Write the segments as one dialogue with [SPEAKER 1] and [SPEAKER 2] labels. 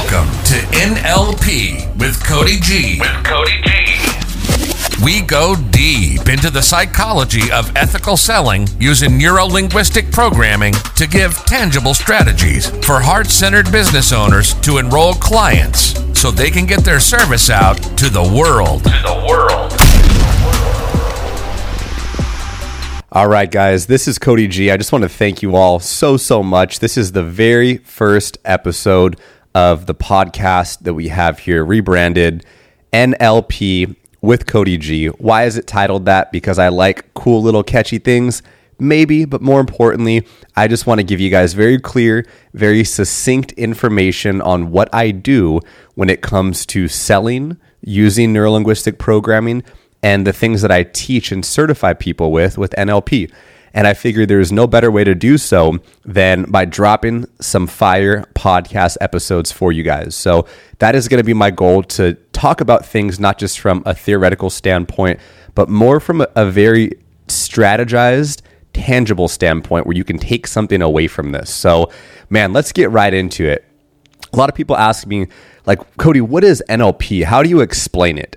[SPEAKER 1] Welcome to NLP with Cody G.
[SPEAKER 2] With Cody G.
[SPEAKER 1] We go deep into the psychology of ethical selling using neuro linguistic programming to give tangible strategies for heart centered business owners to enroll clients so they can get their service out to the world.
[SPEAKER 2] To the world.
[SPEAKER 3] All right, guys, this is Cody G. I just want to thank you all so, so much. This is the very first episode of the podcast that we have here, rebranded NLP with Cody G. Why is it titled that? Because I like cool little catchy things. Maybe, but more importantly, I just want to give you guys very clear, very succinct information on what I do when it comes to selling using neurolinguistic programming and the things that I teach and certify people with with NLP. And I figured there's no better way to do so than by dropping some fire podcast episodes for you guys. So that is going to be my goal to talk about things not just from a theoretical standpoint, but more from a, a very strategized, tangible standpoint where you can take something away from this. So, man, let's get right into it. A lot of people ask me, like, Cody, what is NLP? How do you explain it?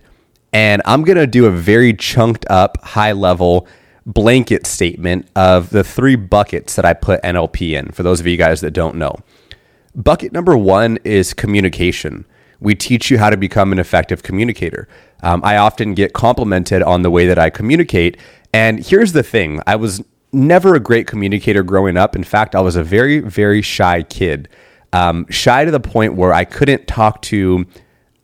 [SPEAKER 3] And I'm going to do a very chunked up, high level blanket statement of the three buckets that I put NLP in for those of you guys that don't know. Bucket number one is communication. We teach you how to become an effective communicator. Um, I often get complimented on the way that I communicate. And here's the thing I was never a great communicator growing up. In fact, I was a very, very shy kid. Um, shy to the point where I couldn't talk to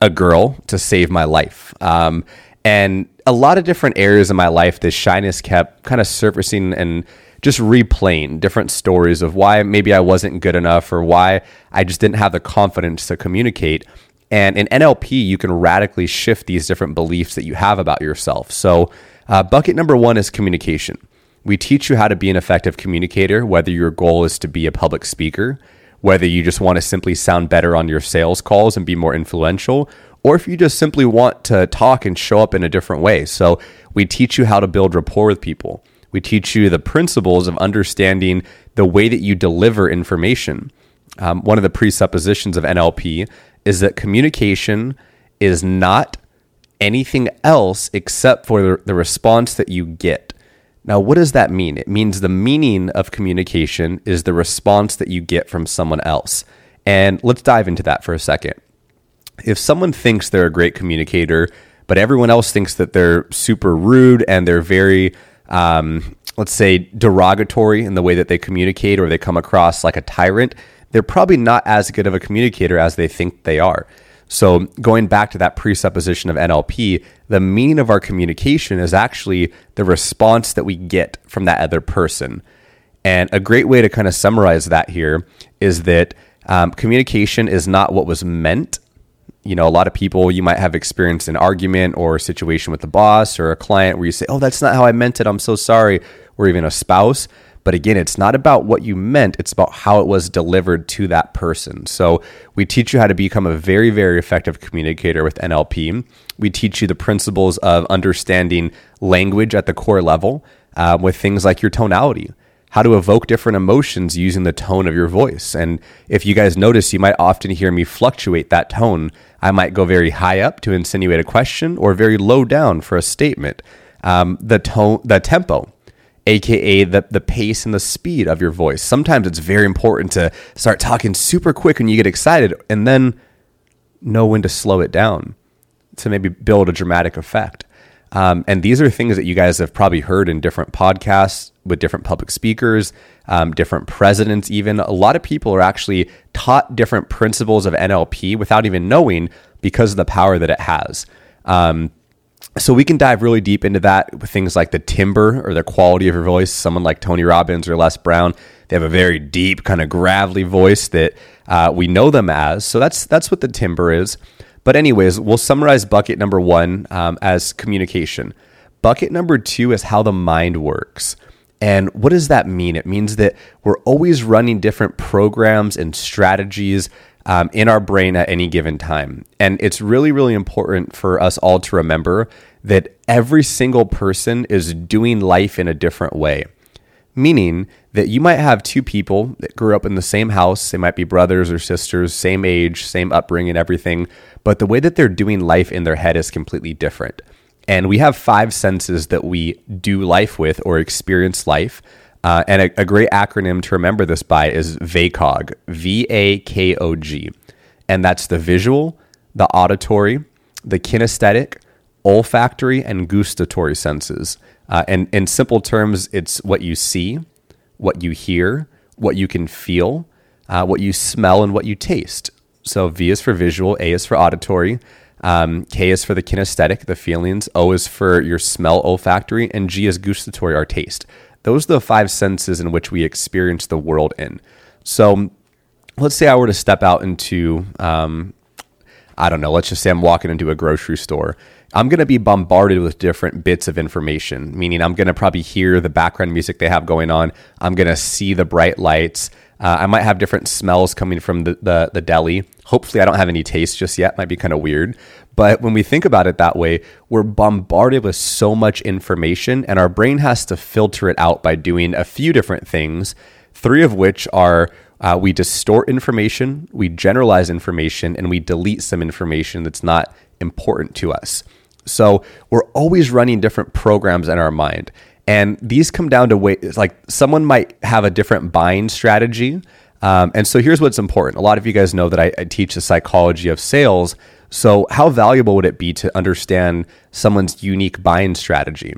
[SPEAKER 3] a girl to save my life. Um, and a lot of different areas in my life, this shyness kept kind of surfacing and just replaying different stories of why maybe I wasn't good enough or why I just didn't have the confidence to communicate. And in NLP, you can radically shift these different beliefs that you have about yourself. So, uh, bucket number one is communication. We teach you how to be an effective communicator, whether your goal is to be a public speaker, whether you just want to simply sound better on your sales calls and be more influential, or if you just simply want to talk and show up in a different way. So, we teach you how to build rapport with people. We teach you the principles of understanding the way that you deliver information. Um, one of the presuppositions of NLP is that communication is not anything else except for the, the response that you get. Now, what does that mean? It means the meaning of communication is the response that you get from someone else. And let's dive into that for a second. If someone thinks they're a great communicator, but everyone else thinks that they're super rude and they're very, um, let's say, derogatory in the way that they communicate or they come across like a tyrant, they're probably not as good of a communicator as they think they are. So, going back to that presupposition of NLP, the meaning of our communication is actually the response that we get from that other person. And a great way to kind of summarize that here is that um, communication is not what was meant. You know, a lot of people, you might have experienced an argument or a situation with the boss or a client where you say, Oh, that's not how I meant it. I'm so sorry. Or even a spouse. But again, it's not about what you meant, it's about how it was delivered to that person. So we teach you how to become a very, very effective communicator with NLP. We teach you the principles of understanding language at the core level uh, with things like your tonality. How to evoke different emotions using the tone of your voice. And if you guys notice, you might often hear me fluctuate that tone. I might go very high up to insinuate a question or very low down for a statement. Um, the tone, the tempo aka the, the pace and the speed of your voice. Sometimes it's very important to start talking super quick when you get excited and then know when to slow it down to maybe build a dramatic effect. Um, and these are things that you guys have probably heard in different podcasts with different public speakers, um, different presidents, even. A lot of people are actually taught different principles of NLP without even knowing because of the power that it has. Um, so we can dive really deep into that with things like the timbre or the quality of your voice. Someone like Tony Robbins or Les Brown, they have a very deep, kind of gravelly voice that uh, we know them as. So that's that's what the timbre is. But anyways, we'll summarize bucket number one um, as communication. Bucket number two is how the mind works. And what does that mean? It means that we're always running different programs and strategies um, in our brain at any given time. And it's really, really important for us all to remember that every single person is doing life in a different way. meaning that you might have two people that grew up in the same house. They might be brothers or sisters, same age, same upbringing, everything. But the way that they're doing life in their head is completely different. And we have five senses that we do life with or experience life. Uh, and a, a great acronym to remember this by is VAKOG, V A K O G. And that's the visual, the auditory, the kinesthetic, olfactory, and gustatory senses. Uh, and in simple terms, it's what you see, what you hear, what you can feel, uh, what you smell, and what you taste. So V is for visual, A is for auditory, um, K is for the kinesthetic, the feelings, O is for your smell, olfactory, and G is gustatory, our taste. Those are the five senses in which we experience the world in. So let's say I were to step out into, um, I don't know, let's just say I'm walking into a grocery store. I'm going to be bombarded with different bits of information, meaning I'm going to probably hear the background music they have going on. I'm going to see the bright lights. Uh, I might have different smells coming from the, the, the deli. Hopefully, I don't have any taste just yet. Might be kind of weird. But when we think about it that way, we're bombarded with so much information, and our brain has to filter it out by doing a few different things, three of which are uh, we distort information, we generalize information, and we delete some information that's not important to us. So we're always running different programs in our mind. And these come down to ways like someone might have a different buying strategy. Um, and so here's what's important. A lot of you guys know that I, I teach the psychology of sales. So, how valuable would it be to understand someone's unique buying strategy?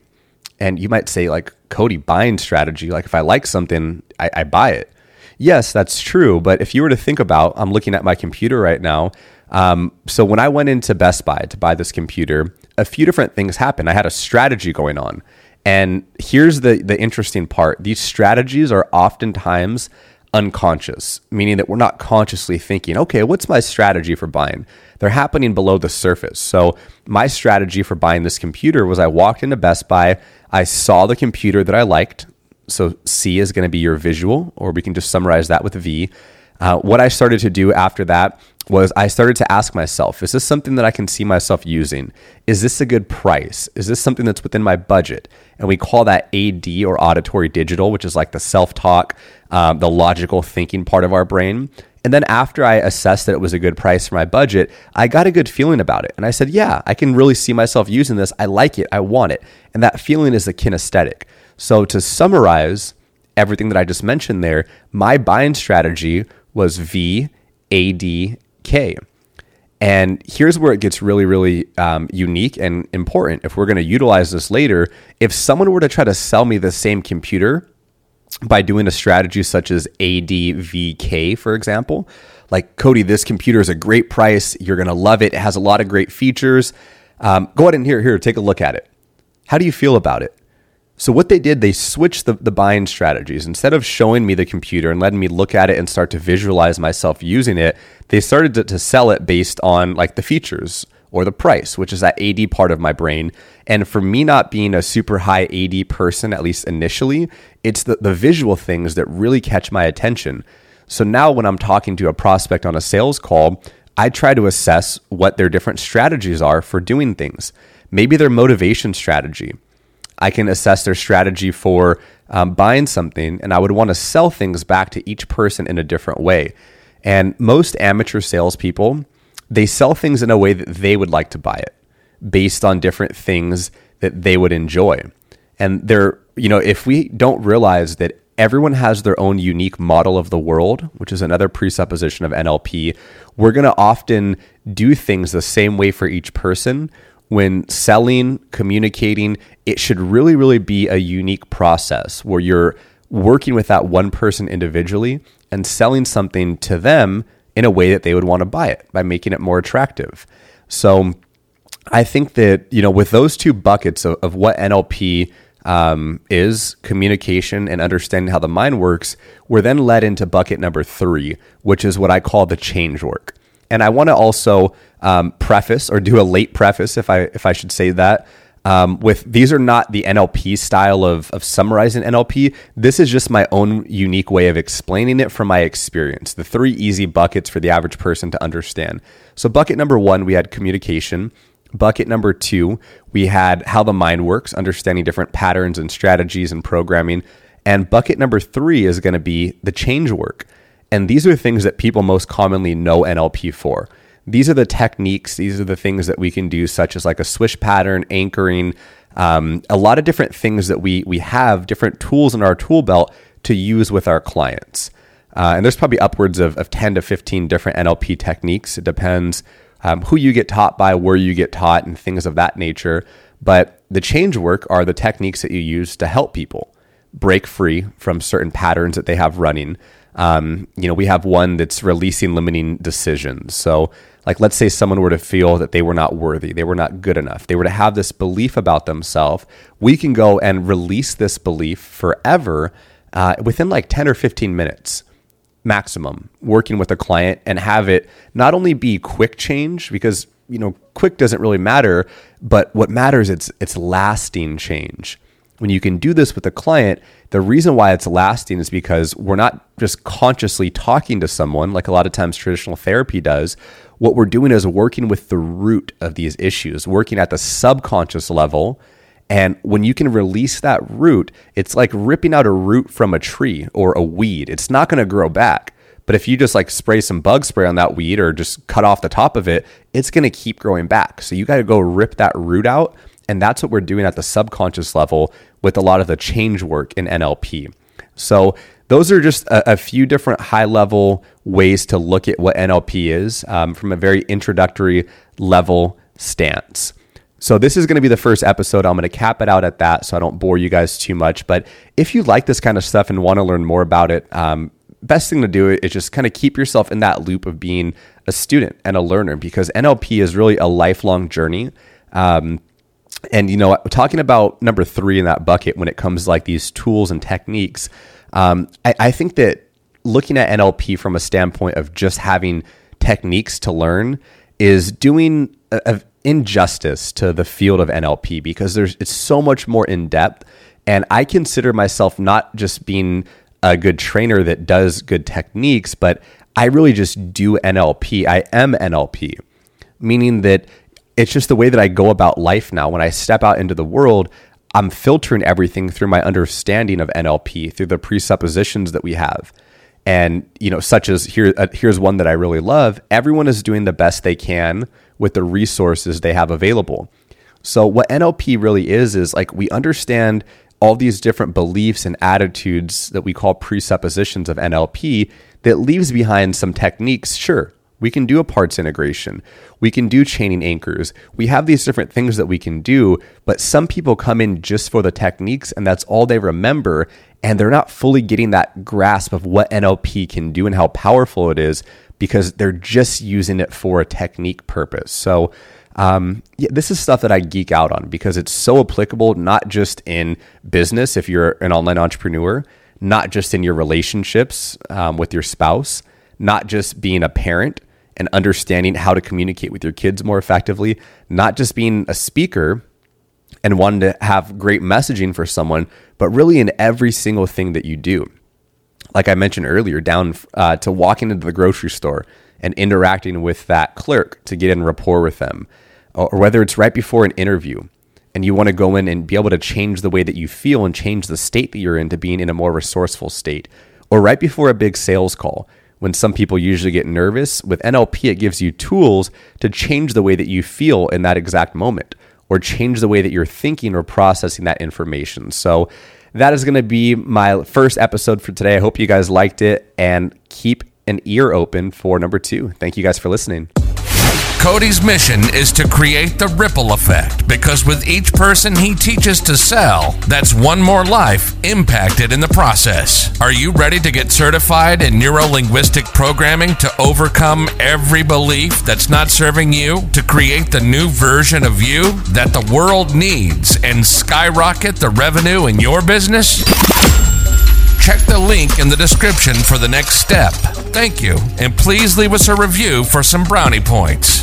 [SPEAKER 3] And you might say, like, Cody, buying strategy, like if I like something, I, I buy it. Yes, that's true. But if you were to think about, I'm looking at my computer right now. Um, so when I went into Best Buy to buy this computer, a few different things happened. I had a strategy going on. And here's the, the interesting part these strategies are oftentimes unconscious, meaning that we're not consciously thinking, okay, what's my strategy for buying? They're happening below the surface. So, my strategy for buying this computer was I walked into Best Buy, I saw the computer that I liked. So, C is going to be your visual, or we can just summarize that with V. Uh, what I started to do after that was I started to ask myself, is this something that I can see myself using? Is this a good price? Is this something that's within my budget? And we call that AD or auditory digital, which is like the self talk, um, the logical thinking part of our brain. And then after I assessed that it was a good price for my budget, I got a good feeling about it. And I said, yeah, I can really see myself using this. I like it. I want it. And that feeling is the kinesthetic. So to summarize everything that I just mentioned there, my buying strategy was V, A, And here's where it gets really, really um, unique and important. If we're going to utilize this later, if someone were to try to sell me the same computer by doing a strategy such as ADVK, for example, like Cody, this computer is a great price. You're going to love it. It has a lot of great features. Um, go ahead and here, here, take a look at it. How do you feel about it? So what they did, they switched the, the buying strategies. Instead of showing me the computer and letting me look at it and start to visualize myself using it, they started to, to sell it based on like the features or the price, which is that AD part of my brain. And for me not being a super high AD person, at least initially, it's the, the visual things that really catch my attention. So now when I'm talking to a prospect on a sales call, I try to assess what their different strategies are for doing things. Maybe their motivation strategy. I can assess their strategy for um, buying something, and I would want to sell things back to each person in a different way. And most amateur salespeople, they sell things in a way that they would like to buy it based on different things that they would enjoy. And they're, you know, if we don't realize that everyone has their own unique model of the world, which is another presupposition of NLP, we're going to often do things the same way for each person when selling, communicating, it should really, really be a unique process where you're working with that one person individually and selling something to them in a way that they would want to buy it by making it more attractive. So I think that, you know, with those two buckets of, of what NLP um, is communication and understanding how the mind works, we're then led into bucket number three, which is what I call the change work. And I want to also um, preface or do a late preface, if I if I should say that. Um, with these are not the NLP style of, of summarizing NLP. This is just my own unique way of explaining it from my experience. The three easy buckets for the average person to understand. So, bucket number one, we had communication. Bucket number two, we had how the mind works, understanding different patterns and strategies and programming. And bucket number three is going to be the change work. And these are things that people most commonly know NLP for. These are the techniques, these are the things that we can do, such as like a swish pattern, anchoring, um, a lot of different things that we, we have, different tools in our tool belt to use with our clients. Uh, and there's probably upwards of, of 10 to 15 different NLP techniques. It depends um, who you get taught by, where you get taught, and things of that nature. But the change work are the techniques that you use to help people break free from certain patterns that they have running. Um, you know, we have one that's releasing limiting decisions. So, like, let's say someone were to feel that they were not worthy, they were not good enough, they were to have this belief about themselves. We can go and release this belief forever uh, within like 10 or 15 minutes maximum working with a client and have it not only be quick change because you know quick doesn't really matter but what matters it's it's lasting change when you can do this with a client the reason why it's lasting is because we're not just consciously talking to someone like a lot of times traditional therapy does what we're doing is working with the root of these issues working at the subconscious level and when you can release that root, it's like ripping out a root from a tree or a weed. It's not going to grow back. But if you just like spray some bug spray on that weed or just cut off the top of it, it's going to keep growing back. So you got to go rip that root out. And that's what we're doing at the subconscious level with a lot of the change work in NLP. So those are just a, a few different high level ways to look at what NLP is um, from a very introductory level stance. So this is going to be the first episode. I'm going to cap it out at that so I don't bore you guys too much. But if you like this kind of stuff and want to learn more about it, um, best thing to do is just kind of keep yourself in that loop of being a student and a learner because NLP is really a lifelong journey. Um, and you know, talking about number three in that bucket when it comes to, like these tools and techniques, um, I, I think that looking at NLP from a standpoint of just having techniques to learn is doing a, a, injustice to the field of NLP because there's it's so much more in depth and I consider myself not just being a good trainer that does good techniques but I really just do NLP. I am NLP. Meaning that it's just the way that I go about life now. When I step out into the world I'm filtering everything through my understanding of NLP through the presuppositions that we have. And you know such as here uh, here's one that I really love. Everyone is doing the best they can with the resources they have available. So what NLP really is is like we understand all these different beliefs and attitudes that we call presuppositions of NLP that leaves behind some techniques. Sure we can do a parts integration. We can do chaining anchors. We have these different things that we can do, but some people come in just for the techniques and that's all they remember. And they're not fully getting that grasp of what NLP can do and how powerful it is because they're just using it for a technique purpose. So, um, yeah, this is stuff that I geek out on because it's so applicable, not just in business, if you're an online entrepreneur, not just in your relationships um, with your spouse, not just being a parent and understanding how to communicate with your kids more effectively, not just being a speaker and wanting to have great messaging for someone, but really in every single thing that you do. Like I mentioned earlier, down uh, to walking into the grocery store and interacting with that clerk to get in rapport with them, or whether it's right before an interview and you want to go in and be able to change the way that you feel and change the state that you're in to being in a more resourceful state, or right before a big sales call when some people usually get nervous. With NLP, it gives you tools to change the way that you feel in that exact moment or change the way that you're thinking or processing that information. So, that is going to be my first episode for today. I hope you guys liked it and keep an ear open for number two. Thank you guys for listening.
[SPEAKER 1] Cody's mission is to create the ripple effect because with each person he teaches to sell, that's one more life impacted in the process. Are you ready to get certified in neuro linguistic programming to overcome every belief that's not serving you, to create the new version of you that the world needs, and skyrocket the revenue in your business? Check the link in the description for the next step. Thank you, and please leave us a review for some brownie points.